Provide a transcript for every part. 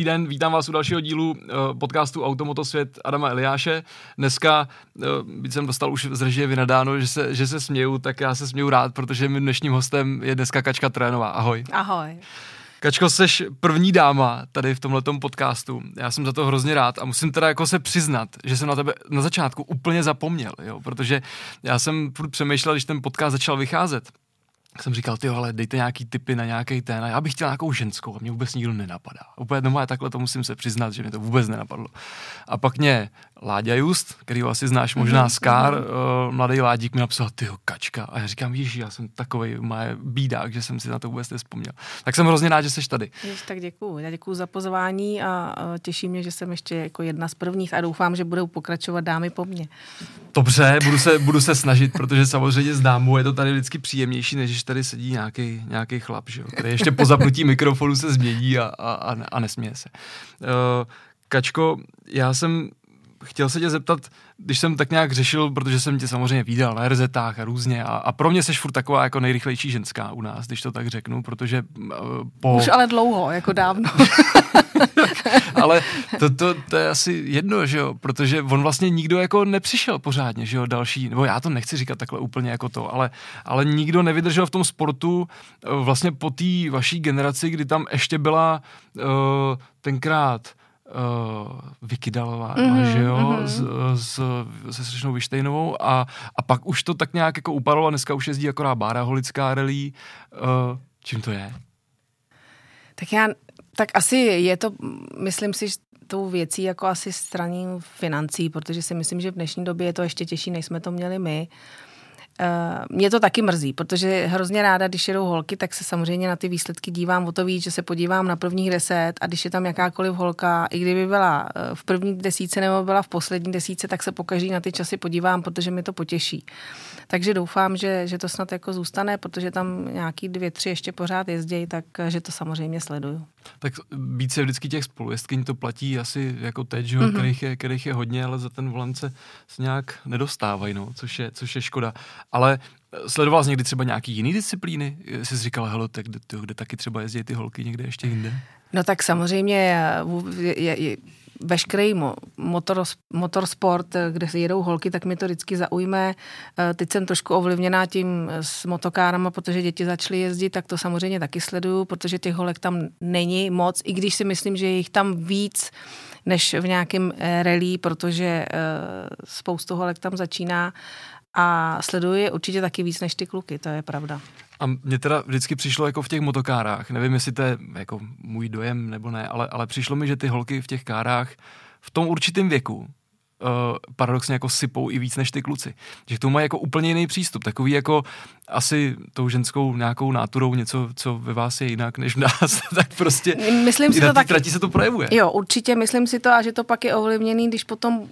Dobrý den, vítám vás u dalšího dílu uh, podcastu Automotosvět Adama Eliáše. Dneska, uh, byť jsem dostal už z režie vynadáno, že se, že se směju, tak já se směju rád, protože mým dnešním hostem je dneska Kačka Trénová. Ahoj. Ahoj. Kačko, seš první dáma tady v tomhletom podcastu. Já jsem za to hrozně rád a musím teda jako se přiznat, že jsem na tebe na začátku úplně zapomněl, jo, protože já jsem furt přemýšlel, když ten podcast začal vycházet, jsem říkal, ty ale dejte nějaký typy na nějaký ten, já bych chtěl nějakou ženskou a mě vůbec nikdo nenapadá. Úplně no, takhle to musím se přiznat, že mě to vůbec nenapadlo. A pak mě Láďa Just, který asi znáš možná mm-hmm. Skár, uh, mladý Ládík mi napsal, ty kačka. A já říkám, víš, já jsem takový moje bídák, že jsem si na to vůbec nespomněl. Tak jsem hrozně rád, že jsi tady. Jež, tak děkuju. Já děkuju za pozvání a těší mě, že jsem ještě jako jedna z prvních a doufám, že budou pokračovat dámy po mně. Dobře, budu se, budu se snažit, protože samozřejmě s dámou je to tady vždycky příjemnější, než když tady sedí nějaký, nějaký chlap, že jo, který ještě po zapnutí mikrofonu se změní a, a, a, a nesměje se. Uh, Kačko, já jsem chtěl se tě zeptat, když jsem tak nějak řešil, protože jsem tě samozřejmě viděl na RZách a různě a, a pro mě seš furt taková jako nejrychlejší ženská u nás, když to tak řeknu, protože uh, po... Už ale dlouho, jako dávno. ale to, to, to, je asi jedno, že jo, protože on vlastně nikdo jako nepřišel pořádně, že jo, další, nebo já to nechci říkat takhle úplně jako to, ale, ale nikdo nevydržel v tom sportu uh, vlastně po té vaší generaci, kdy tam ještě byla uh, tenkrát uh, Vicky Dalová, mm-hmm, že jo, mm-hmm. s, s, se Srečnou Vyštejnovou a, a pak už to tak nějak jako upadlo a dneska už jezdí akorát Bára Holická rally. Uh, čím to je? Tak já, tak asi je to, myslím si, že tou věcí jako asi straním financí, protože si myslím, že v dnešní době je to ještě těžší, než jsme to měli my. Uh, mě to taky mrzí, protože hrozně ráda, když jedou holky, tak se samozřejmě na ty výsledky dívám o to víc, že se podívám na prvních deset a když je tam jakákoliv holka, i kdyby byla eh, v první desíce nebo byla v poslední desíce, tak se pokaží na ty časy podívám, protože mi to potěší. Takže doufám, že, že to snad jako zůstane, protože tam nějaký dvě, tři ještě pořád jezdí, tak eh, že to samozřejmě sleduju. Tak se vždycky těch spolujezdkyní to platí asi jako teď, že? Mm-hmm. Kterých, je, kterých je hodně, ale za ten volant se, se nějak nedostávají, no, což, je, což je škoda. Ale sledoval jsi někdy třeba nějaký jiný disciplíny? Jsi říkala, hele, tak kde, kde taky třeba jezdí ty holky někde ještě jinde? No tak samozřejmě je, je, je, veškerý motor, motorsport, kde se jedou holky, tak mi to vždycky zaujme. Eh, teď jsem trošku ovlivněná tím s motokárama, protože děti začaly jezdit, tak to samozřejmě taky sleduju, protože těch holek tam není moc, i když si myslím, že je jich tam víc než v nějakém eh, rally, protože eh, spoustu holek tam začíná a sleduje určitě taky víc než ty kluky, to je pravda. A mně teda vždycky přišlo jako v těch motokárách, nevím, jestli to je jako můj dojem nebo ne, ale, ale přišlo mi, že ty holky v těch kárách v tom určitém věku uh, paradoxně jako sypou i víc než ty kluci. Že k tomu mají jako úplně jiný přístup, takový jako asi tou ženskou nějakou náturou něco, co ve vás je jinak než v nás, tak prostě myslím si to tak... trati se to projevuje. Jo, určitě, myslím si to a že to pak je ovlivněný, když potom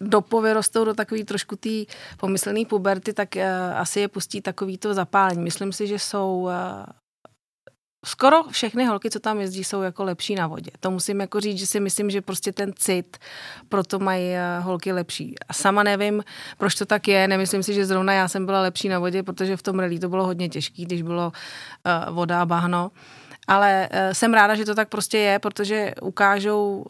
dopově rostou do takový trošku té pomyslný puberty, tak uh, asi je pustí takový to zapálení. Myslím si, že jsou uh, skoro všechny holky, co tam jezdí, jsou jako lepší na vodě. To musím jako říct, že si myslím, že prostě ten cit proto mají uh, holky lepší. A sama nevím, proč to tak je. Nemyslím si, že zrovna já jsem byla lepší na vodě, protože v tom rally to bylo hodně těžké, když bylo voda a bahno. Ale jsem ráda, že to tak prostě je, protože ukážou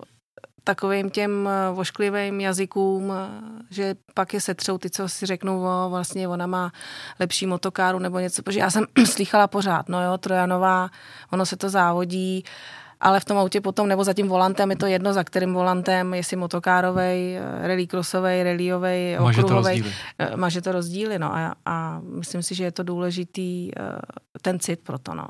takovým těm eh, vošklivým jazykům, eh, že pak je setřou ty, co si řeknou, o, vlastně ona má lepší motokáru nebo něco, protože já jsem slychala pořád, no jo, Trojanová, ono se to závodí, ale v tom autě potom, nebo za tím volantem, je to jedno, za kterým volantem, jestli motokárovej, eh, rallycrossovej, rallyovej, okruhovej, maže to rozdíly, no a, a myslím si, že je to důležitý ten cit pro to, no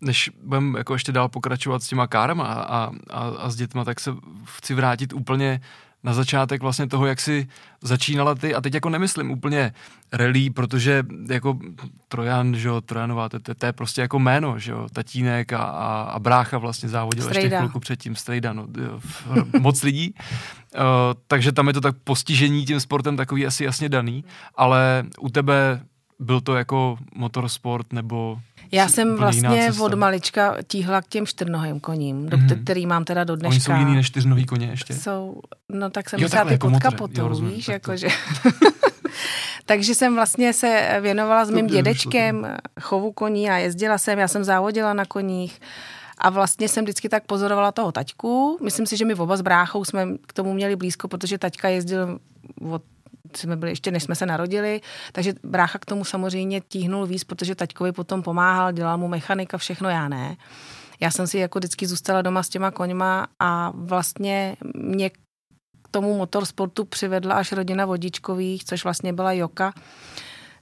než budeme jako ještě dál pokračovat s těma kárama a, a, a s dětma, tak se chci vrátit úplně na začátek vlastně toho, jak si začínala ty, a teď jako nemyslím úplně rally, protože jako Trojan, že jo, Trojanová, to, to, to je prostě jako jméno, že jo, tatínek a, a, a brácha vlastně závodil Strejda. ještě chvilku předtím, Strejda, no, moc lidí, uh, takže tam je to tak postižení tím sportem takový asi jasně daný, ale u tebe byl to jako motorsport nebo já jsem vlastně od malička tíhla k těm čtyřnohým koním, mm-hmm. který mám teda do dneška. Oni jsou jiný než čtyřnohý koně ještě? Jsou, no tak jsem myslela ty jako pod kapotou, víš, jakože. Takže jsem vlastně se věnovala s mým dědečkem chovu koní a jezdila jsem, já jsem závodila na koních A vlastně jsem vždycky tak pozorovala toho taťku. Myslím si, že my oba s bráchou jsme k tomu měli blízko, protože taťka jezdil od jsme byli ještě než jsme se narodili, takže brácha k tomu samozřejmě tíhnul víc, protože taťkovi potom pomáhal, dělal mu mechanika, všechno já ne. Já jsem si jako vždycky zůstala doma s těma koňma a vlastně mě k tomu motorsportu přivedla až rodina vodičkových, což vlastně byla Joka,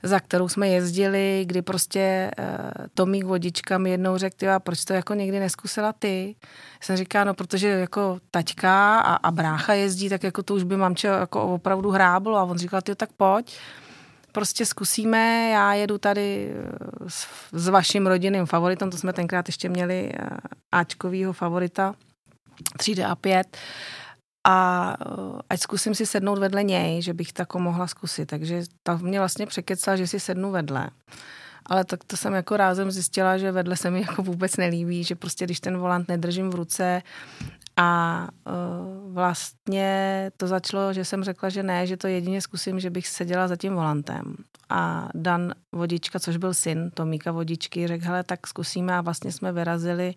za kterou jsme jezdili, kdy prostě uh, Tomík vodička mi jednou řekl, proč to jako někdy neskusila ty? Jsem říká, no protože jako taťka a, a brácha jezdí, tak jako to už by mamče jako opravdu hráblo. A on říkal, ty tak pojď, prostě zkusíme, já jedu tady eh, s, s vaším rodinným favoritem, to jsme tenkrát ještě měli uh, Ačkovýho favorita, 3D a 5 a eh, ať zkusím si sednout vedle něj, že bych tako mohla zkusit. Takže ta mě vlastně překecala, že si sednu vedle. Ale tak to jsem jako rázem zjistila, že vedle se mi jako vůbec nelíbí, že prostě když ten volant nedržím v ruce a uh, vlastně to začalo, že jsem řekla, že ne, že to jedině zkusím, že bych seděla za tím volantem. A Dan Vodička, což byl syn Tomíka Vodičky, řekl, hele, tak zkusíme a vlastně jsme vyrazili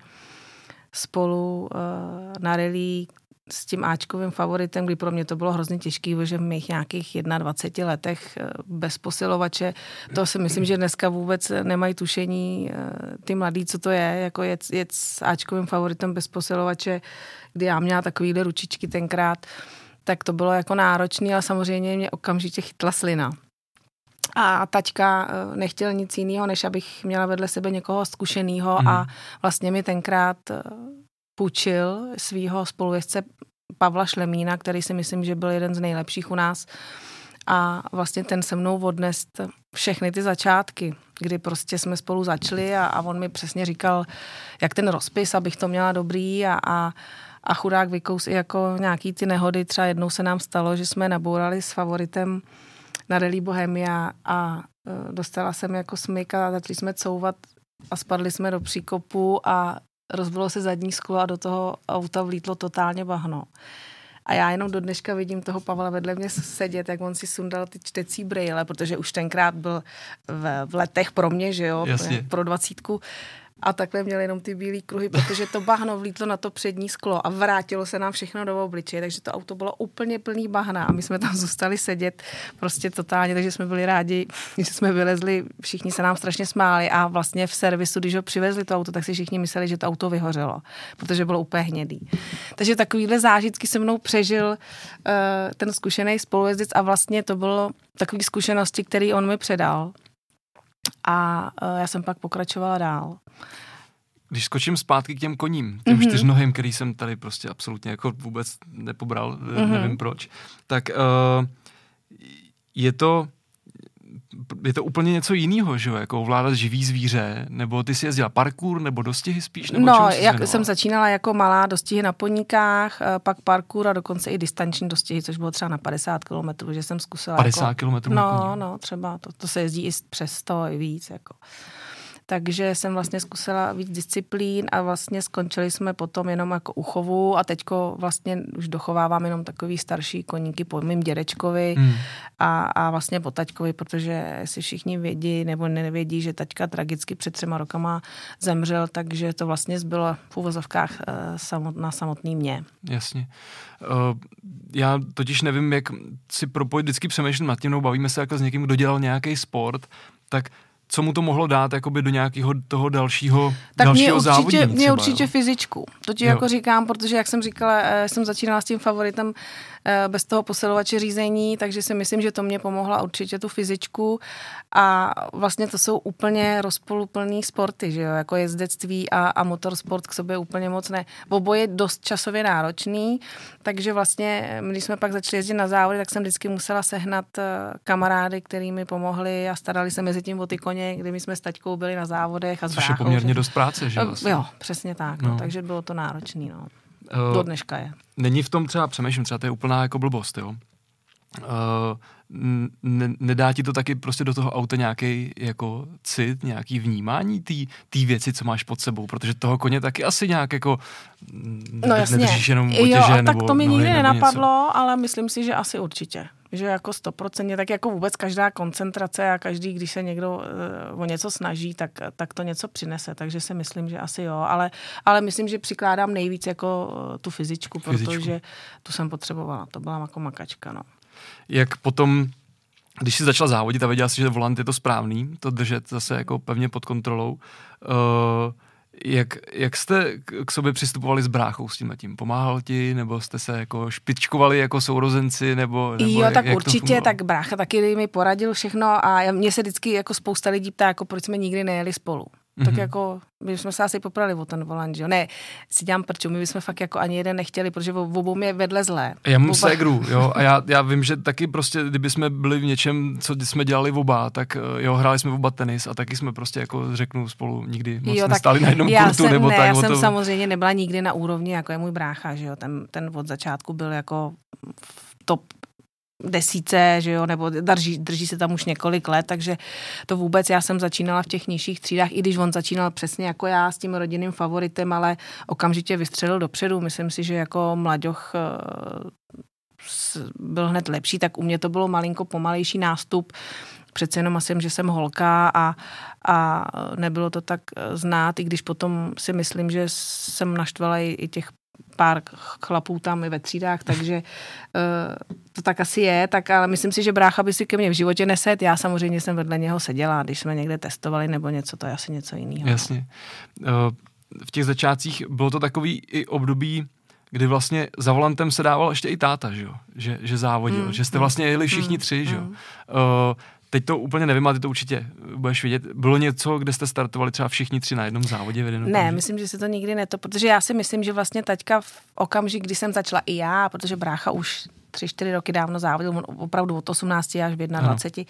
spolu uh, na rally, s tím Ačkovým favoritem, kdy pro mě to bylo hrozně těžké, že v mých nějakých 21 letech eh, bez posilovače, to si myslím, že dneska vůbec nemají tušení eh, ty mladí, co to je, jako jet, jet s Ačkovým favoritem bez posilovače, kdy já měla takovýhle ručičky tenkrát, tak to bylo jako náročné, ale samozřejmě mě okamžitě chytla slina. A taťka eh, nechtěl nic jiného, než abych měla vedle sebe někoho zkušeného mm. a mhm. vlastně mi tenkrát půjčil svého spolujezdce Pavla Šlemína, který si myslím, že byl jeden z nejlepších u nás. A vlastně ten se mnou odnes všechny ty začátky, kdy prostě jsme spolu začali a, a on mi přesně říkal, jak ten rozpis, abych to měla dobrý a, a, a chudák vykous i jako nějaký ty nehody. Třeba jednou se nám stalo, že jsme nabourali s favoritem na Rally Bohemia a dostala jsem jako smyk a začali jsme couvat a spadli jsme do příkopu a rozbilo se zadní sklo a do toho auta vlítlo totálně bahno. A já jenom do dneška vidím toho Pavla vedle mě sedět, jak on si sundal ty čtecí brýle, protože už tenkrát byl v, v letech pro mě, že jo, Jasně. pro dvacítku a takhle měl jenom ty bílé kruhy, protože to bahno vlítlo na to přední sklo a vrátilo se nám všechno do obličeje, takže to auto bylo úplně plný bahna a my jsme tam zůstali sedět prostě totálně, takže jsme byli rádi, že jsme vylezli, všichni se nám strašně smáli a vlastně v servisu, když ho přivezli to auto, tak si všichni mysleli, že to auto vyhořelo, protože bylo úplně hnědý. Takže takovýhle zážitky se mnou přežil uh, ten zkušený spolujezdec a vlastně to bylo takové zkušenosti, které on mi předal a uh, já jsem pak pokračovala dál. Když skočím zpátky k těm koním, těm mm-hmm. čtyřnohým, který jsem tady prostě absolutně jako vůbec nepobral, mm-hmm. nevím proč, tak uh, je to je to úplně něco jiného, že jo, jako ovládat živý zvíře, nebo ty si jezdila parkour, nebo dostihy spíš, nebo No, jak jsem začínala jako malá dostihy na poníkách, eh, pak parkour a dokonce i distanční dostihy, což bylo třeba na 50 km, že jsem zkusila 50 jako, km No, no, třeba, to, to se jezdí i přes 100 i víc, jako takže jsem vlastně zkusila víc disciplín a vlastně skončili jsme potom jenom jako u chovu a teďko vlastně už dochovávám jenom takový starší koníky po mým dědečkovi hmm. a, a vlastně po taťkovi, protože si všichni vědí nebo nevědí, že taťka tragicky před třema rokama zemřel, takže to vlastně zbylo v uvozovkách uh, na samotný mě. Jasně. Uh, já totiž nevím, jak si propojit, vždycky přemýšlím nad tím, no bavíme se jako s někým, kdo dělal nějaký sport, tak co mu to mohlo dát jakoby do nějakého toho dalšího, tak dalšího mě určitě, závodní mě určitě jo. fyzičku. To ti jo. jako říkám, protože jak jsem říkala, eh, jsem začínala s tím favoritem bez toho posilovače řízení, takže si myslím, že to mě pomohla určitě tu fyzičku a vlastně to jsou úplně rozpoluplný sporty, že jo, jako jezdectví a, a motorsport k sobě úplně moc ne. Oboje je dost časově náročný, takže vlastně, když jsme pak začali jezdit na závody, tak jsem vždycky musela sehnat eh, kamarády, který mi pomohli a starali se mezi tím o ty koně, kdy my jsme s taťkou byli na závodech a s Což je poměrně dost práce, že vlastně? Jo, přesně tak, no. No, takže bylo to náročný, no. Uh, Do dneška je. Není v tom třeba, přemýšlím, třeba to je úplná jako blbost, jo? uh, ne, nedá ti to taky prostě do toho auta nějaký jako cit, nějaký vnímání té věci, co máš pod sebou, protože toho koně taky asi nějak jako no jasně. nedržíš jenom otěže, jo, a tak nebo to mi nikdy nenapadlo, něco. ale myslím si, že asi určitě. Že jako stoprocentně, tak jako vůbec každá koncentrace a každý, když se někdo uh, o něco snaží, tak, tak to něco přinese. Takže si myslím, že asi jo. Ale, ale myslím, že přikládám nejvíc jako uh, tu fyzičku, fyzičku, protože tu jsem potřebovala. To byla jako makačka, no jak potom když jsi začal závodit a věděla jsi, že volant je to správný, to držet zase jako pevně pod kontrolou, uh, jak, jak jste k sobě přistupovali s bráchou s tím tím? Pomáhal ti, nebo jste se jako špičkovali jako sourozenci, nebo, nebo Jo, jak, tak jak určitě, tak brácha taky mi poradil všechno a mě se vždycky jako spousta lidí ptá, jako proč jsme nikdy nejeli spolu. Mm-hmm. Tak mhm. jako, my jsme se asi poprali o ten volant, že jo. Ne, si dělám prču, my bychom fakt jako ani jeden nechtěli, protože v obou je vedle zlé. Já mám oba... ségru, jo, a já, já vím, že taky prostě, kdyby jsme byli v něčem, co jsme dělali v oba, tak eh, jo, hráli jsme v oba tenis a taky jsme prostě jako řeknu spolu nikdy moc jo, nestáli na jednom já kurtu, jsem, nebo ne, tak. Já jsem to... samozřejmě nebyla nikdy na úrovni, jako je můj brácha, že jo, ten, ten od začátku byl jako top desíce, že jo, nebo drží, drží se tam už několik let, takže to vůbec, já jsem začínala v těch nižších třídách, i když on začínal přesně jako já s tím rodinným favoritem, ale okamžitě vystřelil dopředu. Myslím si, že jako mladěch eh, byl hned lepší, tak u mě to bylo malinko pomalejší nástup, přece jenom asi, že jsem holka a, a nebylo to tak eh, znát, i když potom si myslím, že jsem naštvala i, i těch pár chlapů tam i ve třídách, takže uh, to tak asi je, tak ale myslím si, že brácha by si ke mně v životě neset. Já samozřejmě jsem vedle něho seděla, když jsme někde testovali nebo něco, to je asi něco jiného. Jasně. Uh, v těch začátcích bylo to takový i období, kdy vlastně za volantem se dával ještě i táta, že, jo? že, že závodil, mm, že jste vlastně jeli všichni mm, tři, že jo. Mm. Uh, Teď to úplně nevím, ale ty to určitě budeš vidět. Bylo něco, kde jste startovali třeba všichni tři na jednom závodě? V ne, okamžik? myslím, že se to nikdy neto, protože já si myslím, že vlastně taťka v okamžik, kdy jsem začala i já, protože brácha už tři, čtyři roky dávno závodil, opravdu od 18 až v 21. Ano.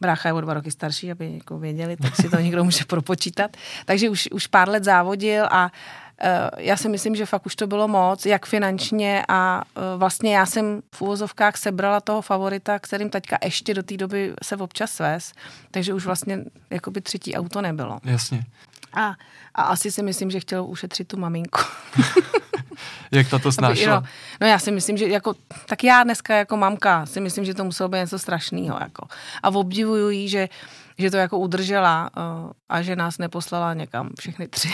Brácha je o dva roky starší, aby jako věděli, tak si to někdo může propočítat. Takže už, už pár let závodil a uh, Eh, já si myslím, že fakt už to bylo moc, jak finančně a eh, vlastně já jsem v úvozovkách sebrala toho favorita, kterým taťka ještě do té doby se občas svez, takže už vlastně jakoby třetí auto nebylo. Jasně. A, a asi si myslím, že chtěl ušetřit tu maminku. Jak to snášela? No, no já si myslím, že jako, tak já dneska jako mamka si myslím, že to muselo být něco strašného. Jako. A obdivuju jí, že, že to jako udržela uh, a že nás neposlala někam všechny tři.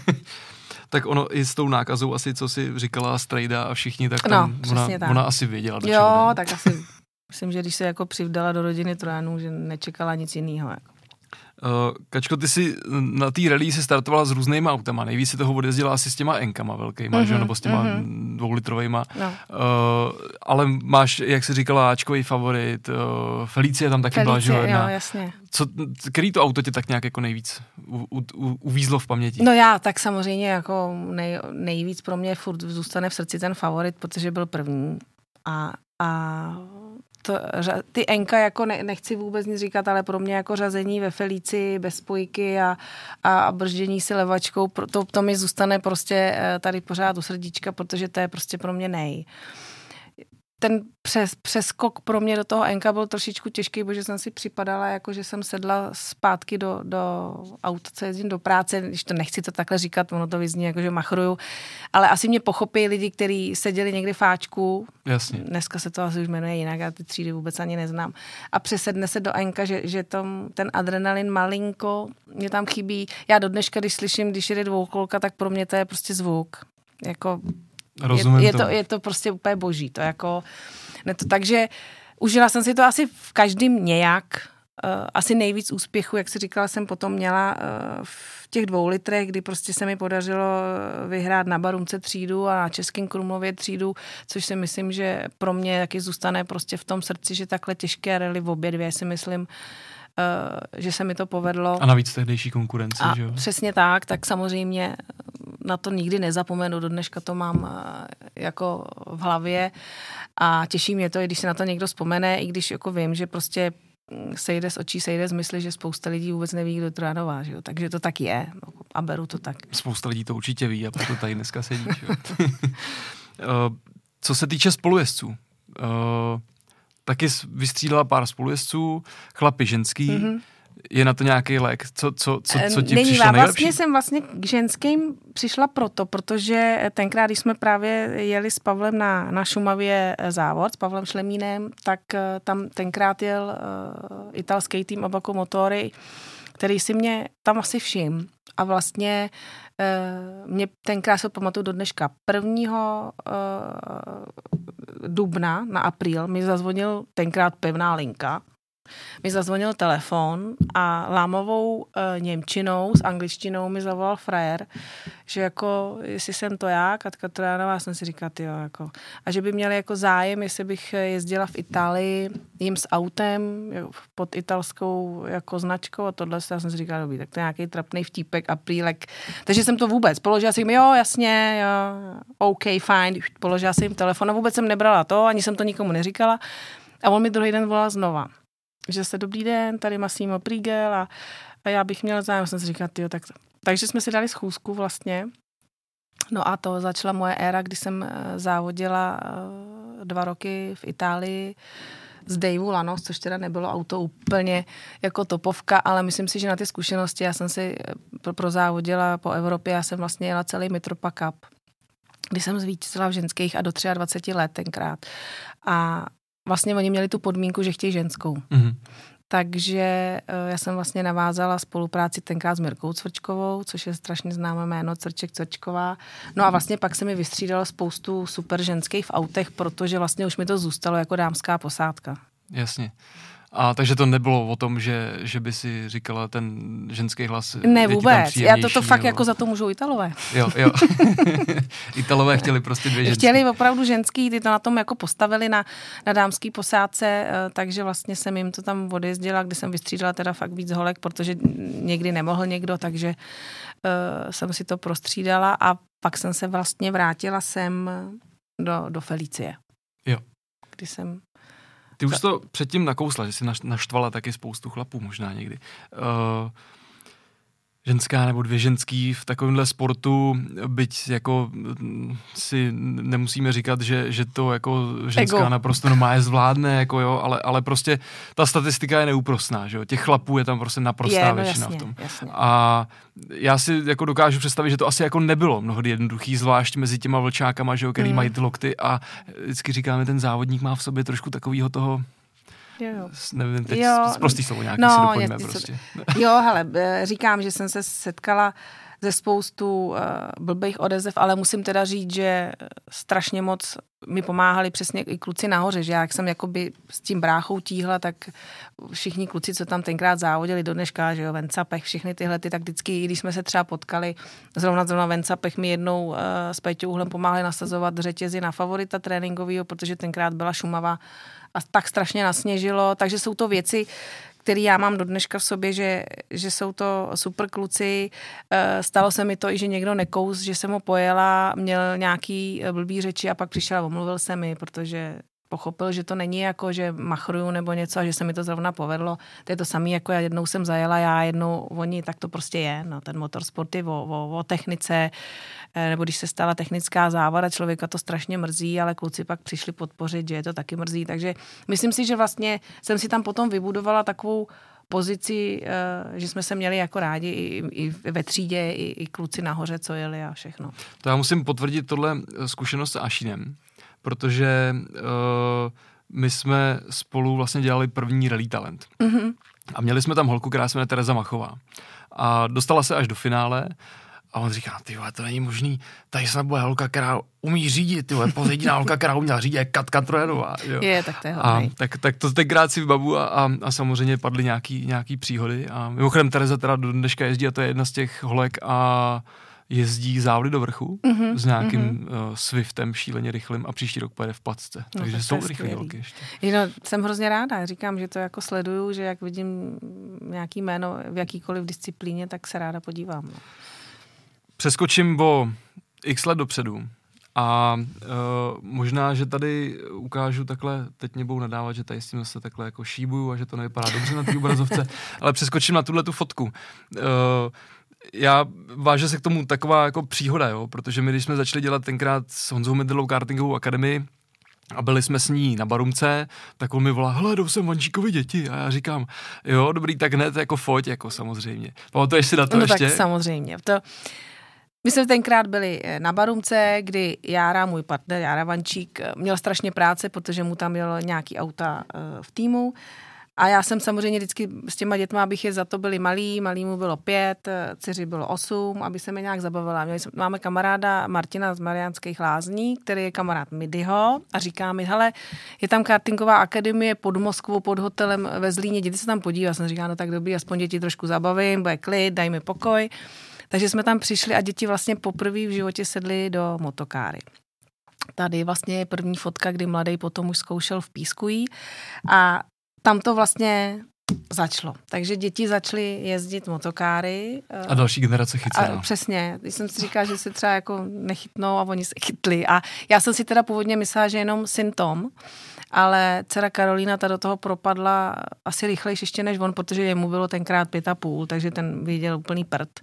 tak ono i s tou nákazou asi, co si říkala Strejda a všichni, tak tam no, ona, tak. ona asi věděla. Jo, tak asi myslím, že když se jako přivdala do rodiny Trojanů, že nečekala nic jiného. Jako. Uh, Kačko, ty si na té rally se startovala s různýma autama. Nejvíc si toho odjezdila asi s těma enkama velkýma, mm-hmm, že? Mhm, nebo s těma mm-hmm. dvoulitrovejma. No. Uh, ale máš, jak jsi říkala, Ačkový favorit. Uh, Felicie tam taky Felicie, byla, že? Jo, jasně. Co, který to auto tě tak nějak jako nejvíc u, u, u, uvízlo v paměti? No já, tak samozřejmě jako nej, nejvíc pro mě furt zůstane v srdci ten favorit, protože byl první. A, a to, ty enka jako ne, nechci vůbec nic říkat, ale pro mě jako řazení ve Felici bez spojky a, a, a brždění si levačkou, to, to mi zůstane prostě eh, tady pořád u srdíčka, protože to je prostě pro mě nej ten přes, přeskok pro mě do toho Enka byl trošičku těžký, protože jsem si připadala, jako že jsem sedla zpátky do, do auta, co jezdím do práce, když to nechci to takhle říkat, ono to vyzní jako, že machruju, ale asi mě pochopí lidi, kteří seděli někdy fáčku, Jasně. dneska se to asi už jmenuje jinak, já ty třídy vůbec ani neznám, a přesedne se do Enka, že, že tom, ten adrenalin malinko, mě tam chybí, já do dneška, když slyším, když jede dvoukolka, tak pro mě to je prostě zvuk, jako Rozumím je, je, to, je to prostě úplně boží. To jako, ne to, takže užila jsem si to asi v každém nějak. Uh, asi nejvíc úspěchu, jak si říkala, jsem potom měla uh, v těch dvou litrech, kdy prostě se mi podařilo eh, vyhrát na Barunce třídu a na Českém Krumlově třídu, což si myslím, že pro mě taky zůstane prostě v tom srdci, že takhle těžké rally v obě dvě si myslím, že se mi to povedlo. A navíc tehdejší konkurence, a že jo? Přesně tak, tak samozřejmě na to nikdy nezapomenu, do dneška to mám eh, jako v hlavě a těší mě to, i když se na to někdo vzpomene, i když jako vím, že prostě mm, sejde z očí, sejde z mysli, že spousta lidí vůbec neví, kdo je Trojanová, že jo? takže to tak je no, a beru to tak. Spousta lidí to určitě ví a proto tady dneska sedí. Že jo? Eh, co se týče spolujezdců, uh, taky vystřídala pár spolujezdců, chlapi ženský. Mm-hmm. Je na to nějaký lék? Co, co, co, co ti Není, přišlo nejlepší? vlastně jsem vlastně k ženským přišla proto, protože tenkrát, když jsme právě jeli s Pavlem na, na Šumavě závod, s Pavlem Šlemínem, tak eh, tam tenkrát jel uh, italský tým Abaco Motory, který si mě tam asi všim. A vlastně uh, mě tenkrát se pamatuju do dneška. Prvního uh, dubna na apríl mi zazvonil tenkrát pevná linka mi zazvonil telefon a lámovou e, Němčinou s angličtinou mi zavolal frajer, že jako, jestli jsem to já, Katka Trojanová, jsem si říkala, jo, jako, a že by měli jako zájem, jestli bych jezdila v Itálii jim s autem pod italskou jako značkou a tohle, já jsem si říkala, dobrý, tak to je nějaký trapný vtípek, aprílek. Takže jsem to vůbec, položila jsem jim, jo, jasně, jo, OK, fajn, položila jsem jim telefon a vůbec jsem nebrala to, ani jsem to nikomu neříkala. A on mi druhý den volal znova že se dobrý den, tady Massimo Prigel a, a já bych měla zájem, jsem si říkala, tyjo, tak takže jsme si dali schůzku vlastně. No a to začala moje éra, kdy jsem eh, závodila eh, dva roky v Itálii z Daveu Lanos, což teda nebylo auto úplně jako topovka, ale myslím si, že na ty zkušenosti já jsem si eh, prozávodila po Evropě, já jsem vlastně jela celý Mitropa Cup, kdy jsem zvítězila v ženských a do 23 let tenkrát. A vlastně oni měli tu podmínku, že chtějí ženskou. Mm-hmm. Takže eh, já jsem vlastně navázala spolupráci tenkrát s Mirkou Cvrčkovou, což je strašně známé jméno Cvrček Cvrčková. No a vlastně pak se mi vystřídalo spoustu super ženských v autech, protože vlastně už mi to zůstalo jako dámská posádka. Jasně. A takže to nebylo o tom, že, že by si říkala ten ženský hlas. Ne, vůbec. Já toto fakt nebo... jako za to můžou Italové. Jo, jo. Italové chtěli prostě dvě ženský. Chtěli opravdu ženský, ty to na tom jako postavili na, na dámský posádce, eh, takže vlastně jsem jim to tam odjezdila, kdy jsem vystřídala teda fakt víc holek, protože někdy nemohl někdo, takže uh, jsem si to prostřídala a pak jsem se vlastně vrátila sem do, do Felicie. Jo. Kdy jsem ty už to předtím nakousla, že jsi naštvala taky spoustu chlapů možná někdy. Uh, ženská nebo dvě ženský v takovémhle sportu, byť jako mm, si nemusíme říkat, že, že to jako ženská Ego. naprosto normálně zvládne, jako jo, ale, ale prostě ta statistika je neúprostná, že jo, těch chlapů je tam prostě naprostá je, no většina jasně, v tom. Jasně. A já si jako dokážu představit, že to asi jako nebylo mnohdy jednoduchý, zvlášť mezi těma vlčákama, že jo, který mm. mají ty lokty a vždycky říkáme, ten závodník má v sobě trošku takového toho Jo, jo. Nevím, teď jo. prostý slovo nějaký no, si doplňme prostě. Jo, hele, říkám, že jsem se setkala ze spoustu uh, blbých odezev, ale musím teda říct, že strašně moc mi pomáhali přesně i kluci nahoře, že já jak jsem jakoby s tím bráchou tíhla, tak všichni kluci, co tam tenkrát závodili do dneška, že jo, Vencapech, všechny tyhle, ty, tak vždycky, když jsme se třeba potkali, zrovna zrovna Vencapech mi jednou uh, s Peťou Uhlem pomáhali nasazovat řetězy na favorita tréninkového, protože tenkrát byla Šumava a tak strašně nasněžilo, takže jsou to věci, který já mám do dneška v sobě, že, že jsou to super kluci. Eh, stalo se mi to i, že někdo nekous, že jsem ho pojela, měl nějaký blbý řeči a pak přišel a omluvil se mi, protože pochopil, že to není jako, že machruju nebo něco a že se mi to zrovna povedlo. To je to samé, jako já jednou jsem zajela, já jednou oni, tak to prostě je. No, ten motorsport je o, o, o technice, eh, nebo když se stala technická závada, člověka to strašně mrzí, ale kluci pak přišli podpořit, že je to taky mrzí. Takže myslím si, že vlastně jsem si tam potom vybudovala takovou pozici, eh, že jsme se měli jako rádi i, i ve třídě, i, i kluci nahoře, co jeli a všechno. To já musím potvrdit tohle zkušenost s Ašinem, protože uh, my jsme spolu vlastně dělali první Rally Talent. Mm-hmm. A měli jsme tam holku, která se jmenuje Tereza Machová. A dostala se až do finále a on říká, ty vole, to není možný, tady snad bude holka, která umí řídit, ty vole, jediná holka, která uměla řídit, je Katka Trojanová. Jo. Je, tak to je a, tak, tak to tenkrát si vybavu a, a, a, samozřejmě padly nějaký, nějaký příhody. A mimochodem Tereza teda do dneška jezdí a to je jedna z těch holek a jezdí závody do vrchu mm-hmm, s nějakým mm-hmm. uh, Swiftem šíleně rychlým a příští rok pojede v placce. No, Takže jsou rychlé holky ještě. No, jsem hrozně ráda. Říkám, že to jako sleduju, že jak vidím nějaký jméno v jakýkoliv disciplíně, tak se ráda podívám. No. Přeskočím o x let dopředu. A uh, možná, že tady ukážu takhle, teď mě budou nadávat, že tady s tím zase takhle jako šíbuju a že to nevypadá dobře na té obrazovce, ale přeskočím na tuhle tu fotku. Uh, já váže se k tomu taková jako příhoda, jo, protože my, když jsme začali dělat tenkrát s Honzou Medlou kartingovou akademii, a byli jsme s ní na Barumce, tak on mi volá, hele, jdou sem Vančíkovi děti. A já říkám, jo, dobrý, tak hned jako foť, jako samozřejmě. Pamatuješ si na to no ještě? tak samozřejmě. To, my jsme tenkrát byli eh, na Barumce, kdy Jára, můj partner Jára Vančík, eh, měl strašně práce, protože mu tam měl nějaký auta eh, v týmu. A já jsem samozřejmě vždycky s těma dětma, abych je za to byli malý, malýmu bylo pět, dceři bylo osm, aby se mi nějak zabavila. Měli jsme, máme kamaráda Martina z Mariánských lázní, který je kamarád Midyho a říká mi, hele, je tam kartingová akademie pod Moskvou, pod hotelem ve Zlíně, jděte se tam podívat. Jsem říká, no tak dobrý, aspoň děti trošku zabavím, bude klid, daj mi pokoj. Takže jsme tam přišli a děti vlastně poprvé v životě sedly do motokáry. Tady vlastně je první fotka, kdy mladý potom už zkoušel v Pískují a tam to vlastně začalo. Takže děti začaly jezdit motokáry. A další generace chycená. A přesně. Když jsem si říkala, že se třeba jako nechytnou a oni se chytli. A já jsem si teda původně myslela, že jenom syn Tom, ale dcera Karolína ta do toho propadla asi rychlejší ještě než on, protože jemu bylo tenkrát pět a půl, takže ten viděl úplný prd.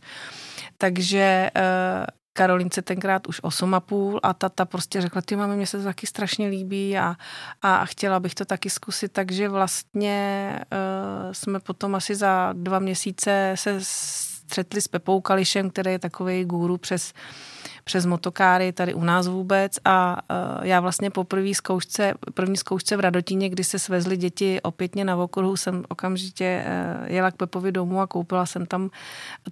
Takže uh, Karolince tenkrát už 8,5 a tata prostě řekla, ty máme, mně se to taky strašně líbí a, a chtěla bych to taky zkusit, takže vlastně uh, jsme potom asi za dva měsíce se střetli s Pepou Kališem, který je takový guru přes přes motokáry tady u nás vůbec a uh, já vlastně po první zkoušce, první zkoušce v Radotíně, kdy se svezli děti opětně na okruhu, jsem okamžitě uh, jela k Pepovi domů a koupila jsem tam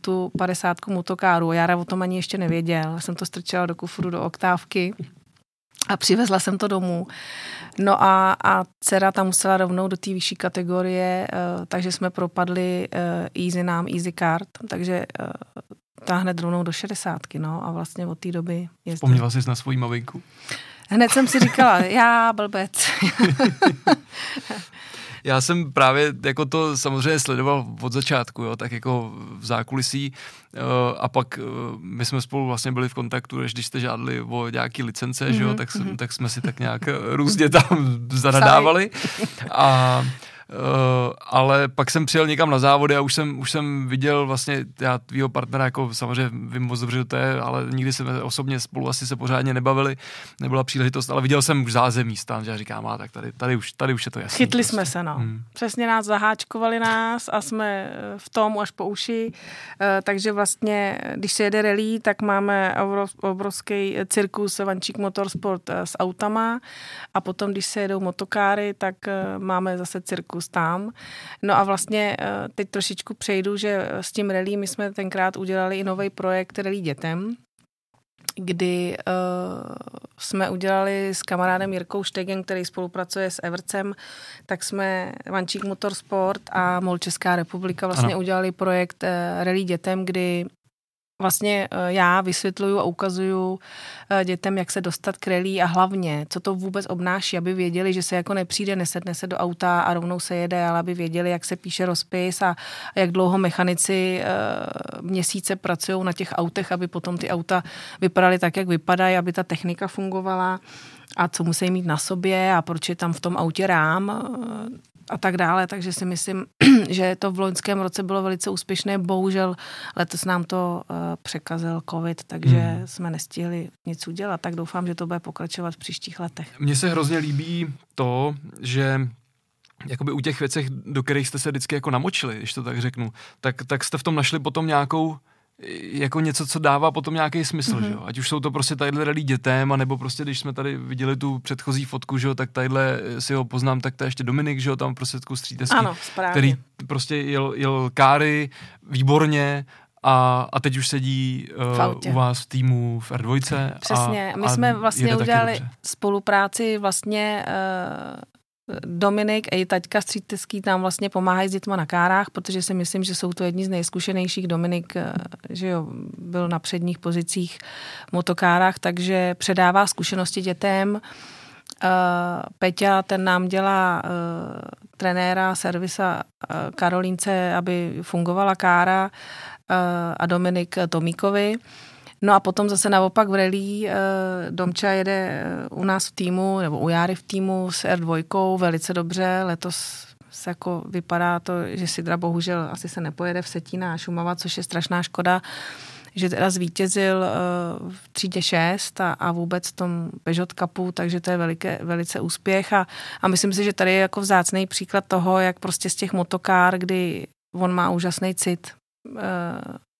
tu padesátku motokáru. Jára o tom ani ještě nevěděl. Jsem to strčila do kufru, do oktávky a přivezla jsem to domů. No a, a dcera tam musela rovnou do té vyšší kategorie, uh, takže jsme propadli Easy nám, Easy Card, takže táhne rovnou do šedesátky, no a vlastně od té doby jezdím. Vzpomněla jsi na svoji maminku? Hned jsem si říkala, já blbec. já jsem právě jako to samozřejmě sledoval od začátku, jo, tak jako v zákulisí uh, a pak uh, my jsme spolu vlastně byli v kontaktu, než když jste žádali o nějaký licence, mm-hmm, že jo, mhm, tak, mm-hmm. tak jsme si tak nějak různě tam zanadávali a ale pak jsem přijel někam na závody a už jsem, už jsem viděl vlastně, já tvýho partnera, jako samozřejmě vím moc dobře, to je, ale nikdy jsme osobně spolu asi se pořádně nebavili, nebyla příležitost, ale viděl jsem už zázemí stan, že já říkám, a tak tady, tady, už, tady už je to jasné. Chytli prostě. jsme se, no. Hmm. Přesně nás zaháčkovali nás a jsme eh, v tom až po uši, uh, takže vlastně, když se jede rally, tak máme obrovský cirkus Vančík Motorsport s autama a potom, když se jedou motokáry, tak máme zase cirkus kus tam. No a vlastně eh, teď trošičku přejdu, že s tím rally my jsme tenkrát udělali i nový projekt Rally dětem, kdy uh, jsme udělali s kamarádem Jirkou Štegem, který spolupracuje s Evercem, tak jsme Vančík Motorsport a MOL Česká republika vlastně ano. udělali projekt uh, Rally dětem, kdy vlastně eh, já vysvětluju a ukazuju eh, dětem, jak se dostat k relí a hlavně, co to vůbec obnáší, aby věděli, že se jako nepřijde, nesedne se do auta a rovnou se jede, ale aby věděli, jak se píše rozpis a jak dlouho mechanici eh, měsíce pracují na těch autech, aby potom ty auta vypadaly tak, jak vypadají, aby ta technika fungovala a co musí mít na sobě a proč je tam v tom autě rám a tak dále, takže si myslím, že to v loňském roce bylo velice úspěšné. Bohužel letos nám to uh, překazil covid, takže hmm. jsme nestihli nic udělat, tak doufám, že to bude pokračovat v příštích letech. Mně se hrozně líbí to, že jakoby u těch věcech, do kterých jste se vždycky jako namočili, když to tak řeknu, tak, tak jste v tom našli potom nějakou jako něco, co dává potom nějaký smysl, mm-hmm. že jo? Ať už jsou to prostě tadyhle rally dětem, a nebo prostě, když jsme tady viděli tu předchozí fotku, že jo, tak tadyhle si ho poznám, tak to je ještě Dominik, že jo, tam prostě střídeský, ano, který prostě jel, jel káry výborně a, a teď už sedí uh, u vás v týmu v R2. Přesně, a, my jsme vlastně udělali spolupráci vlastně uh, Dominik a i taťka Stříteský tam vlastně pomáhají s dětma na kárách, protože si myslím, že jsou to jedni z nejzkušenějších. Dominik, eh, že jo, byl na předních pozicích v motokárách, takže předává zkušenosti dětem. Uh, Peťa, ten nám dělá uh, trenéra servisa Karolínce, aby fungovala kára a Dominik Tomíkovi. No a potom zase naopak v rally eh, Domča jede eh, u nás v týmu, nebo u Járy v týmu s R2 velice dobře. Letos se jako vypadá to, že Sidra bohužel asi se nepojede v Setína a Šumava, což je strašná škoda že teda zvítězil uh, v třídě 6 a, a vůbec v tom Peugeot Cupu, takže to je veliké, velice úspěch a, a myslím si, že tady je jako vzácný příklad toho, jak prostě z těch motokár, kdy on má úžasný cit,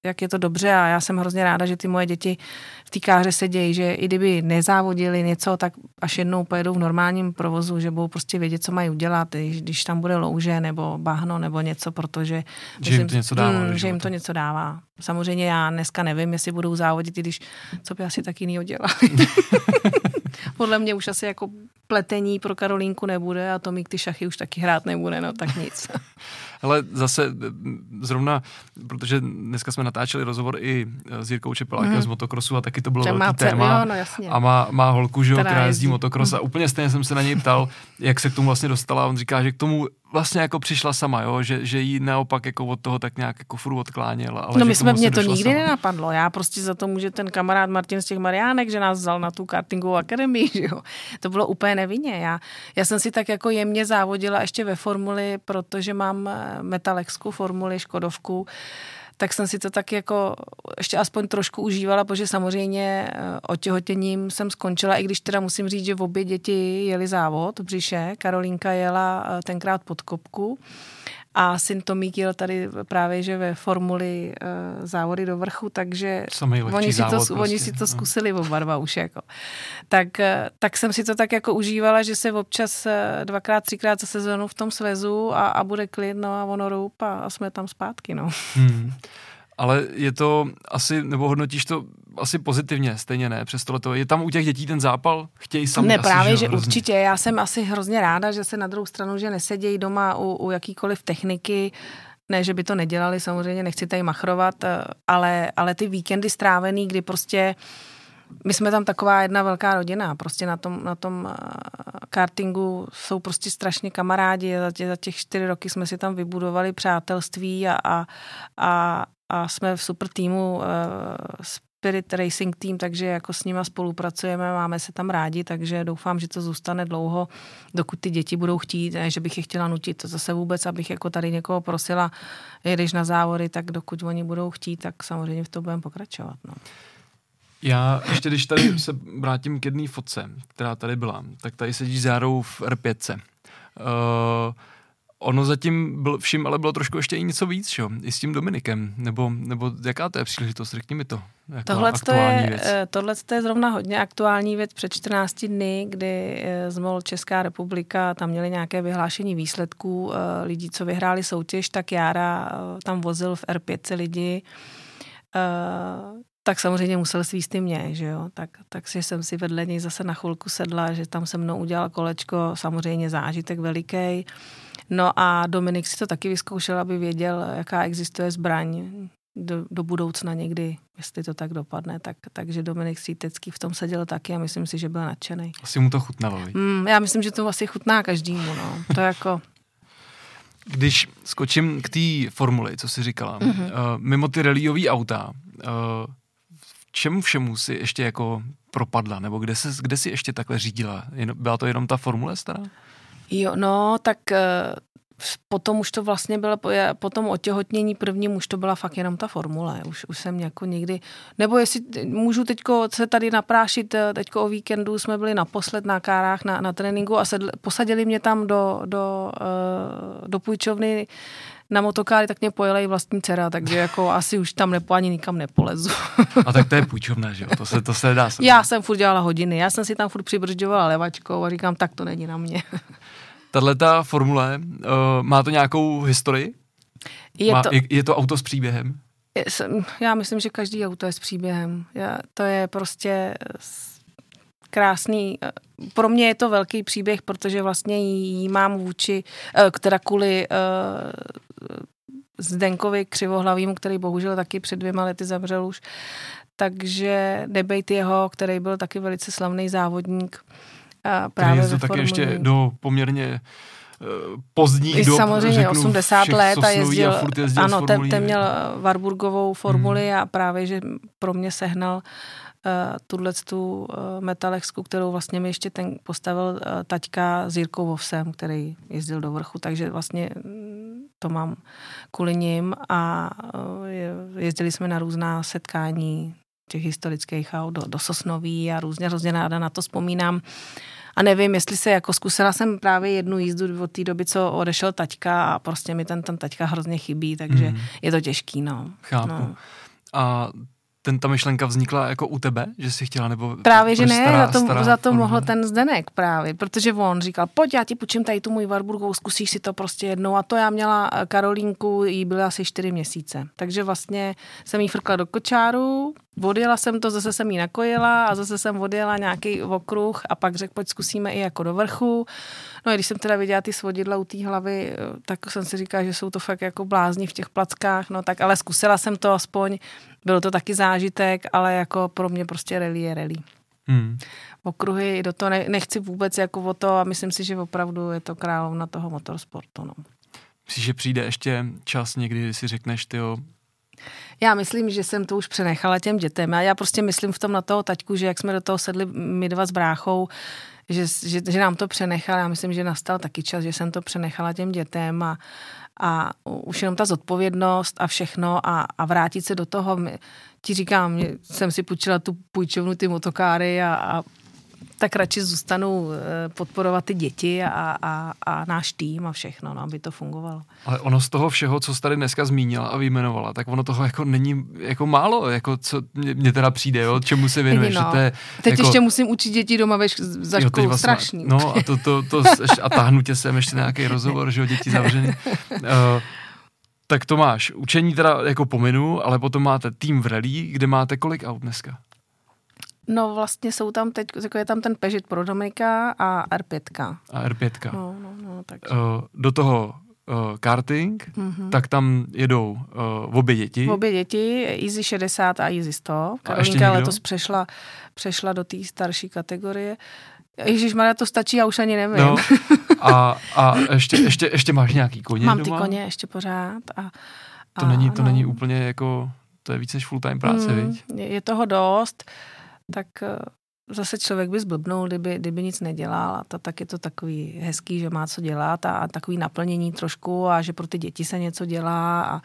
jak je to dobře a já jsem hrozně ráda, že ty moje děti v té káře sedějí, že i kdyby nezávodili něco, tak až jednou pojedou v normálním provozu, že budou prostě vědět, co mají udělat, když tam bude louže nebo bahno nebo něco, protože že jim to něco dává. Mm, že jim to něco dává. Samozřejmě já dneska nevím, jestli budou závodit, i když co by asi tak jiný dělali. Podle mě už asi jako pletení pro Karolínku nebude a Tomík ty šachy už taky hrát nebude, no tak nic. Ale zase zrovna, protože dneska jsme natáčeli rozhovor i s Jirkou Čepelákem mm. z motokrosu a taky to bylo Ten velký téma. Jo, no jasně. A má, má holku, že jo, která jezdí motokros a úplně stejně jsem se na něj ptal, jak se k tomu vlastně dostala. On říká, že k tomu vlastně jako přišla sama, jo? Že, že jí naopak jako od toho tak nějak jako furt odkláněla. Ale no my jsme, mě to nikdy sama. nenapadlo. Já prostě za to může ten kamarád Martin z těch Mariánek, že nás vzal na tu kartingovou akademii, že jo. To bylo úplně nevinně. Já, já jsem si tak jako jemně závodila ještě ve formuli, protože mám metalexku formuli, Škodovku, tak jsem si to tak jako ještě aspoň trošku užívala, protože samozřejmě eh, otěhotěním jsem skončila, i když teda musím říct, že v obě děti jeli závod v břiše. Karolínka jela eh, tenkrát pod kopku a syn Tomík jel tady právě, že ve formuli uh, závody do vrchu, takže oni si, to, prostě. oni si to no. zkusili oba dva už. Jako. Tak, uh, tak jsem si to tak jako užívala, že se občas uh, dvakrát, třikrát za sezonu v tom svezu a, a bude klid, no a ono roup a, a jsme tam zpátky. No. Hmm ale je to asi, nebo hodnotíš to asi pozitivně, stejně ne, přes tohleto. Je tam u těch dětí ten zápal? Chtějí sami Ne, asi, právě, že, že určitě. Já jsem asi hrozně ráda, že se na druhou stranu, že nesedějí doma u, u jakýkoliv techniky, ne, že by to nedělali, samozřejmě nechci tady machrovat, eh, ale, ale ty víkendy strávený, kdy prostě my jsme tam taková jedna velká rodina, prostě na tom, na tom eh, kartingu jsou prostě strašně kamarádi, za, tě, za těch čtyři roky jsme si tam vybudovali přátelství a, a, a, a jsme v super týmu uh, Spirit Racing Team, takže jako s nima spolupracujeme, máme se tam rádi, takže doufám, že to zůstane dlouho, dokud ty děti budou chtít, ne, že bych je chtěla nutit, to zase vůbec, abych jako tady někoho prosila, jedeš na závody, tak dokud oni budou chtít, tak samozřejmě v tom budeme pokračovat. No. Já ještě, když tady se vrátím k jedné fotce, která tady byla, tak tady sedí s Járou v R5. Uh, Ono zatím byl, všim ale bylo trošku ještě i něco víc, jo? i s tím Dominikem, nebo, nebo jaká to je příležitost, řekni mi to. Tohle je, eh, tohle je zrovna hodně aktuální věc před 14 dny, kdy eh, zmol Česká republika, tam měli nějaké vyhlášení výsledků eh, lidí, co vyhráli soutěž, tak Jára tam vozil v R5 lidi, tak samozřejmě musel svíst i mě, že jo, tak, takže jsem si vedle něj zase na chvilku sedla, že tam se mnou udělal kolečko, samozřejmě zážitek veliký. No a Dominik si to taky vyzkoušel, aby věděl, jaká existuje zbraň do, do budoucna někdy, jestli to tak dopadne. Tak, takže Dominik Svítecký v tom seděl taky a myslím si, že byl nadšený. Asi mu to chutnalo. Mm, já myslím, že to asi chutná každému. No. To jako... Když skočím k té formuli, co jsi říkala, mm-hmm. uh, mimo ty rallyový auta, uh, čemu všemu si ještě jako propadla, nebo kde, se, kde si ještě takhle řídila? Byla to jenom ta formule stará? Jo, no, tak eh, potom už to vlastně bylo, po tom otěhotnění prvním už to byla fakt jenom ta formule. Už, už jsem jako někdy, nebo jestli můžu teďko se tady naprášit, eh, teďko o víkendu jsme byli naposled na kárách na, na tréninku a sedli, posadili mě tam do, do, uh, do půjčovny na motokáry, tak mě pojela i vlastní dcera, takže jako asi už tam nepo, ani nikam nepolezu. A tak to je půjčovné, že jo? To se, to se dá. Já jsem furt dělala hodiny, já jsem si tam furt přibržďovala levačkou a říkám, tak to není na mě. Tahle ta formule, uh, má to nějakou historii? Je, má, to, je, je to auto s příběhem? Je, já myslím, že každý auto je s příběhem. Já, to je prostě krásný. Pro mě je to velký příběh, protože vlastně jí mám vůči, která kvůli Zdenkovi Křivohlavýmu, který bohužel taky před dvěma lety zemřel už. Takže nebejt jeho, který byl taky velice slavný závodník. A právě jezdil taky ještě do poměrně eh, pozdních dob, Samozřejmě řeknu, 80 let a jezdil, a jezdil ano, ten, ten měl Warburgovou formuli hmm. a právě, že pro mě sehnal uh, tuhle tu uh, metalexku, kterou vlastně mi ještě ten postavil uh, taťka s Jirkou Vovsem, který jezdil do vrchu, takže vlastně to mám kvůli ním a je jezdili jsme na různá setkání těch historických aut do, do Sosnoví a různě, hrozně ráda na to vzpomínám. A nevím, jestli se jako zkusila jsem právě jednu jízdu od té doby, co odešel taťka a prostě mi ten, ten taťka hrozně chybí, takže mm. je to těžký, no. Chápu. No. A ten, ta myšlenka vznikla jako u tebe, že jsi chtěla, nebo... Právě, že ne, stará, za to, stará za to mohl ten Zdenek právě, protože on říkal, pojď, já ti půjčím tady tu můj Warburgovou, zkusíš si to prostě jednou. A to já měla eh, Karolínku, jí byly asi čtyři měsíce, takže vlastně jsem jí frkla do kočáru, odjela jsem to, zase jsem jí nakojila a zase jsem odjela nějaký okruh a pak řekl, pojď zkusíme i jako do vrchu. No a když jsem teda viděla ty svodidla u té hlavy, eh, tak jsem si říkala, že jsou to fakt jako blázni v těch plackách, no tak ale zkusila jsem to aspoň, byl to taky zážitek, ale jako pro mě prostě rally je rally. Hmm. Okruhy do toho ne, nechci vůbec jako o to a myslím si, že opravdu je to královna toho motorsportu. No. Myslíš, že přijde ještě čas někdy, kdy si řekneš, ty já myslím, že jsem to už přenechala těm dětem. A já prostě myslím v tom na toho taťku, že jak jsme do toho sedli my dva s bráchou, že, že, že nám to přenechal. Já myslím, že nastal taky čas, že jsem to přenechala těm dětem a, a už jenom ta zodpovědnost a všechno a, a vrátit se do toho. Ti říkám, jsem si půjčila tu půjčovnu, ty motokáry a, a tak radši zůstanu eh, podporovat ty děti a, a, a náš tým a všechno, no, aby to fungovalo. Ale ono z toho všeho, co jsi tady dneska zmínila a vyjmenovala, tak ono toho jako není jako málo, jako co mě, teda přijde, jo, čemu se věnuješ. No. To je, Teď jako, ještě musím učit děti doma veš, za jo, školu, vlastně, strašný. No a to, to, to, a táhnu tě sem ještě nějaký rozhovor, že jo, děti zavřený. Uh, tak to máš. Učení teda jako pominu, ale potom máte tým v rally, kde máte kolik aut dneska? No vlastně jsou tam teď, jako je tam ten Peugeot pro Dominika a R5. A R5. No, no, no, takže. Uh, do toho uh, karting, mm-hmm. tak tam jedou uh, obě děti. Obě děti, Easy 60 a Easy 100. Karolinka letos přešla, přešla do té starší kategorie. Ježíš Maria, to stačí, já už ani nevím. No, a, a ještě, ještě, ještě máš nějaký koně Mám doma? ty koně ještě pořád. A, a, to není, to no. není úplně jako, to je víc než full time práce, mm, viď? Je toho dost. Uh, tak eh, zase člověk by zblbnul, kdyby, kdyby nic nedělal. A to, tak je to takový hezký, že má co dělat a, a takový naplnění trošku a že pro ty děti se něco dělá a,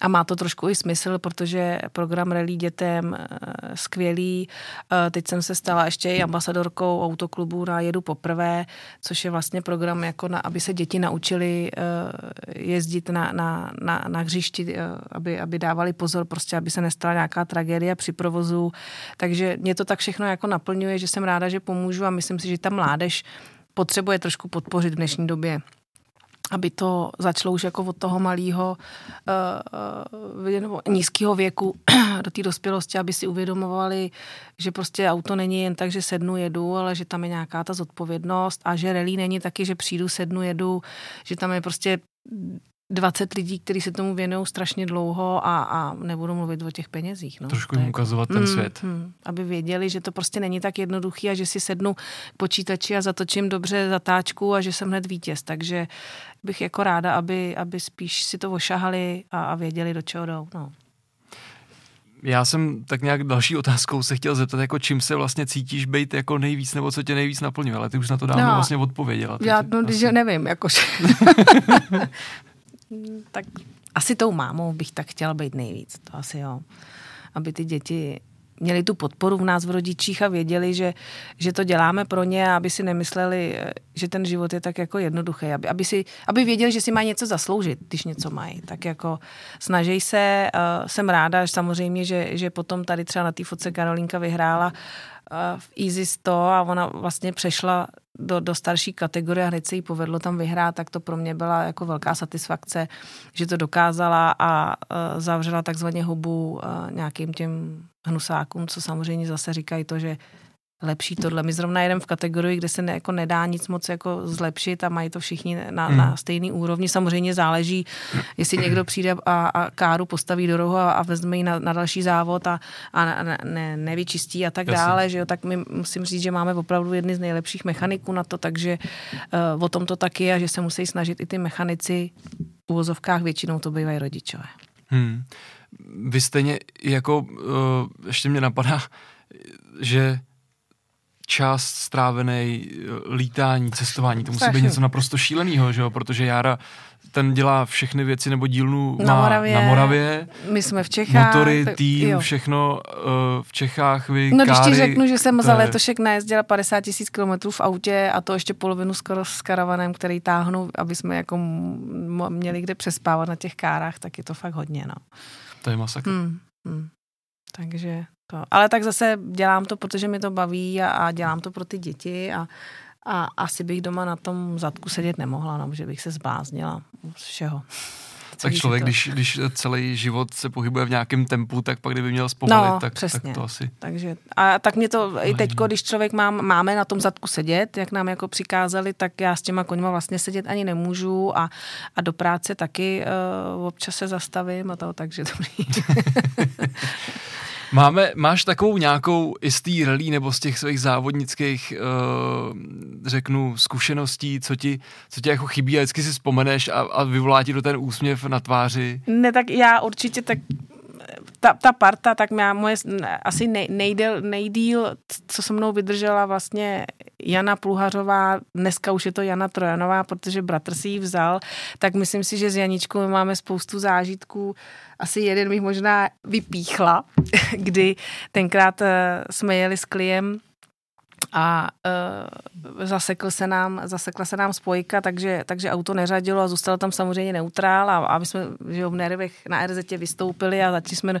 a má to trošku i smysl, protože program Rally dětem eh, skvělý. Eh, teď jsem se stala ještě i ambasadorkou autoklubu na Jedu poprvé, což je vlastně program, jako na, aby se děti naučili eh, jezdit na, na, na, na hřišti, aby, aby dávali pozor, prostě aby se nestala nějaká tragédia při provozu. Takže mě to tak všechno jako naplňuje, že jsem ráda, že pomůžu a myslím si, že ta mládež potřebuje trošku podpořit v dnešní době aby to začalo už jako od toho malého uh, nízkého věku do té dospělosti, aby si uvědomovali, že prostě auto není jen tak, že sednu, jedu, ale že tam je nějaká ta zodpovědnost a že rally není taky, že přijdu, sednu, jedu, že tam je prostě 20 lidí, kteří se tomu věnují strašně dlouho a, a nebudu mluvit o těch penězích. No. Trošku jim ukazovat ten mm, svět. Mm, aby věděli, že to prostě není tak jednoduchý a že si sednu k počítači a zatočím dobře zatáčku a že jsem hned vítěz. Takže bych jako ráda, aby, aby spíš si to ošahali a, a věděli, do čeho jdou. No. Já jsem tak nějak další otázkou se chtěl zeptat, jako čím se vlastně cítíš být jako nejvíc, nebo co tě nejvíc naplňuje, ale ty už na to dávno no, vlastně odpověděla. Já no, asi... že nevím, jakože. tak asi tou mámou bych tak chtěla být nejvíc, to asi jo. Aby ty děti měli tu podporu v nás v rodičích a věděli, že, že to děláme pro ně a aby si nemysleli, že ten život je tak jako jednoduchý. Aby, aby, si, aby věděli, že si mají něco zasloužit, když něco mají. Tak jako snaží se, uh, jsem ráda, že samozřejmě, že, že potom tady třeba na té fotce Karolinka vyhrála uh, v Easy 100 a ona vlastně přešla do, do starší kategorie a hned se jí povedlo tam vyhrát, tak to pro mě byla jako velká satisfakce, že to dokázala a uh, zavřela takzvaně hubu uh, nějakým těm hnusákům, co samozřejmě zase říkají to, že lepší tohle. My zrovna jedeme v kategorii, kde se ne, jako nedá nic moc jako zlepšit a mají to všichni na, hmm. na stejný úrovni. Samozřejmě záleží, jestli někdo přijde a, a káru postaví do rohu a, a vezme ji na, na další závod a, a ne, ne, nevyčistí a tak Jasně. dále, že jo, tak my musím říct, že máme opravdu jedny z nejlepších mechaniků na to, takže uh, o tom to taky a že se musí snažit i ty mechanici v uvozovkách většinou to bývají rodičové. Hmm. Vy stejně jako, uh, ještě mě napadá, že čas strávený, eh, lítání, cestování, to musí Strašný. být něco naprosto šíleného, že jo, protože Jára ten dělá všechny věci, nebo dílnu Na má Moravě. na Moravě, My jsme v Čechách. motory, tým, jo. všechno uh, v Čechách, vy, No když ti káry, řeknu, že jsem za je- letošek najezdila 50 tisíc kilometrů v autě a to ještě polovinu skoro s karavanem, který táhnu, aby jsme jako m- měli kde přespávat na těch kárách, tak je to fakt hodně, no. To je masakr. Hmm, hmm. Takže to. Ale tak zase dělám to, protože mi to baví a, a dělám to pro ty děti a, a asi bych doma na tom zadku sedět nemohla, no, že bych se zbláznila z všeho. Tak Celý člověk, to- když, když celý život se pohybuje v nějakém tempu, tak pak kdyby měl zpomalit, No, tak, přesně. tak to asi... Takže, a tak mě to i teď, když člověk mám, máme na tom zadku sedět, jak nám jako přikázali, tak já s těma koňma vlastně sedět ani nemůžu a, a do práce taky uh, občas se zastavím a to, takže to Máme, máš takovou nějakou té rally nebo z těch svých závodnických, uh, řeknu, zkušeností, co ti, co ti jako chybí a vždycky si vzpomeneš a, a vyvolá ti do ten úsměv na tváři? Ne, tak já určitě tak ta, ta parta, tak má moje asi nej, nejdél, nejdíl, co se mnou vydržela vlastně Jana Pluhařová, dneska už je to Jana Trojanová, protože bratr si ji vzal, tak myslím si, že s Janičkou my máme spoustu zážitků. Asi jeden bych možná vypíchla, kdy tenkrát eh, jsme jeli s kliem a uh, zasekl se nám, zasekla se nám spojka, takže, takže auto neřadilo a zůstalo tam samozřejmě neutrál a, a my jsme že v nervech na RZ vystoupili a začali jsme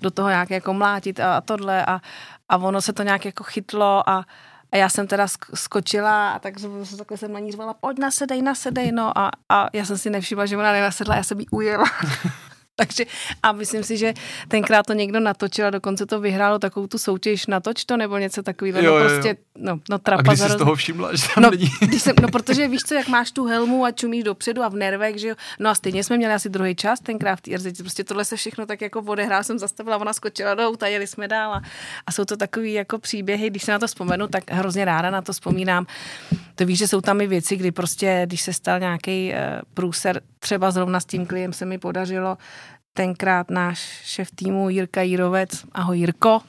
do toho nějak jako mlátit a, a tohle a, a ono se to nějak jako chytlo a, a já jsem teda sk- skočila a tak takhle jsem na ní řvala, pojď nasedej, nasedej, no a, a já jsem si nevšimla, že ona nenasedla, já jsem jí ujela. Takže a myslím si, že tenkrát to někdo natočil a dokonce to vyhrálo takovou tu soutěž natoč to nebo něco takového. No prostě, no, no A trapa když za jsi z toho všimla, že tam No, není? když jsem, no, protože víš co, jak máš tu helmu a čumíš dopředu a v nervech, že jo. No a stejně jsme měli asi druhý čas tenkrát v té RZ. Prostě tohle se všechno tak jako odehrál, jsem zastavila, ona skočila do auta, jeli jsme dál a, a jsou to takový jako příběhy, když se na to vzpomenu, tak hrozně ráda na to vzpomínám. To víš, že jsou tam i věci, kdy prostě, když se stal nějaký uh, průser, třeba zrovna s tím kliem se mi podařilo, tenkrát náš šéf týmu Jirka Jirovec, ahoj Jirko,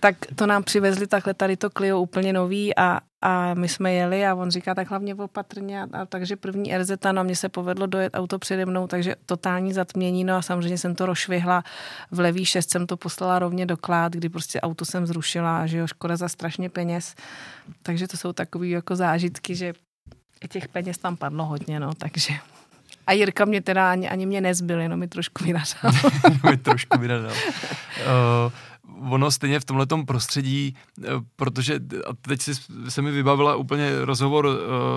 tak to nám přivezli takhle tady to Clio úplně nový a, a my jsme jeli a on říká tak hlavně opatrně a, a takže první RZ, no a mně se povedlo dojet auto přede mnou, takže totální zatmění, no a samozřejmě jsem to rozšvihla. V levý šest jsem to poslala rovně do klád, kdy prostě auto jsem zrušila že jo, škoda za strašně peněz, takže to jsou takový jako zážitky, že těch peněz tam padlo hodně, no, takže a Jirka mě teda ani, ani mě nezbyl, jenom mi trošku vynařal. mi trošku vydadal. Uh, ono stejně v tomhletom prostředí, uh, protože a teď si, se mi vybavila úplně rozhovor uh,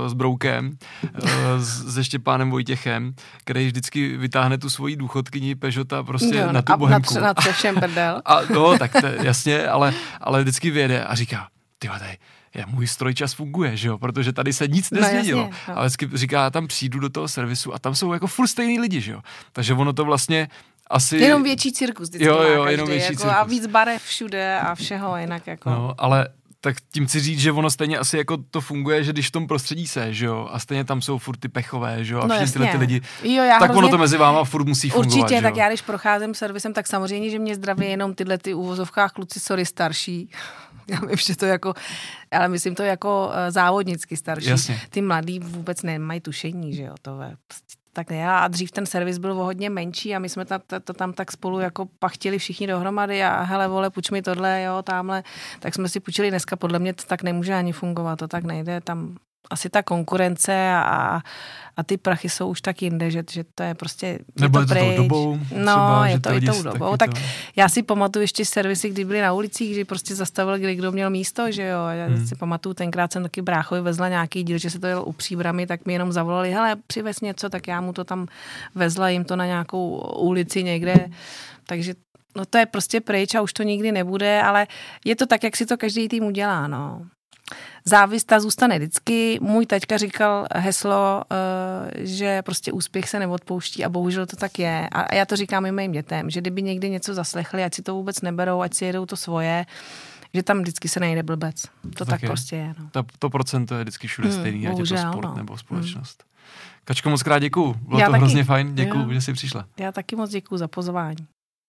s Broukem, uh, s, se Štěpánem Vojtěchem, který vždycky vytáhne tu svoji důchodkyni Peugeota prostě Jo, na tu a bohemku. Na, na všem prdel. A no, tak to, jasně, ale, ale vždycky vyjede a říká, ty tady, je, můj strojčas funguje, že jo, protože tady se nic No, nezměnilo. jasně, no. Ale vždycky říká, já tam přijdu do toho servisu a tam jsou jako furt stejný lidi, že jo. Takže ono to vlastně asi... Jenom větší cirkus vždycky Jo, jo, každý, jenom větší jako A cirkus. víc barev všude a všeho jinak jako. No, ale tak tím chci říct, že ono stejně asi jako to funguje, že když v tom prostředí se, že jo, a stejně tam jsou furt ty pechové, že jo, a No všechny tyhle ty jasně. lidi, Jo, já tak ono hrozně- to mezi váma furt musí fungovat, Určitě, že tak jo? já když procházím servisem, tak samozřejmě, že mě zdraví jenom tyhle ty úvozovkách kluci, sorry, starší. Já vím, že to jako, ale myslím to jako eh, závodnicky starší. Jasně. Ty mladí vůbec nemají tušení, že jo, to je tak ne. A dřív ten servis byl o hodně menší a my jsme ta, ta, to tam tak spolu jako pachtili všichni dohromady a hele vole, půjč mi tohle, jo, tamhle. Tak jsme si půjčili dneska, podle mě to tak nemůže ani fungovat, to tak nejde, tam asi ta konkurence a, a ty prachy jsou už tak jinde, že, že to je prostě je Nebo je to tou dobou No, třeba, je to i tou dobou. Tak to- já si pamatuju ještě servisy, kdy byly na ulicích, kdy prostě zastavil, kdy kdo měl místo, že jo. Já Hmm. si pamatuju, tenkrát jsem taky bráchovi vezla nějaký díl, že se to jelo u příbramy, tak mi jenom zavolali, hele, přivez něco, tak já mu to tam vezla jim to na nějakou ulici někde. Takže no to je prostě pryč a už to nikdy nebude, ale je to tak, jak si to každý tým udělá, no. Závist ta zůstane vždycky. Můj taťka říkal heslo, eh, že prostě úspěch se neodpouští a bohužel to tak je. A já to říkám i mým dětem, že kdyby někdy něco zaslechli, ať si to vůbec neberou, ať si jedou to svoje, že tam vždycky se nejde blbec. To, To tak, tak je. prostě je. No. Ta, to procento je vždycky všude Hmm, stejný, ať je to bohužel, sport no. nebo společnost. Kačko, moc krát děkuju. Bylo Já to taky. hrozně fajn, děkuju, Jo. že jsi přišla. Já taky moc děkuju za pozvání.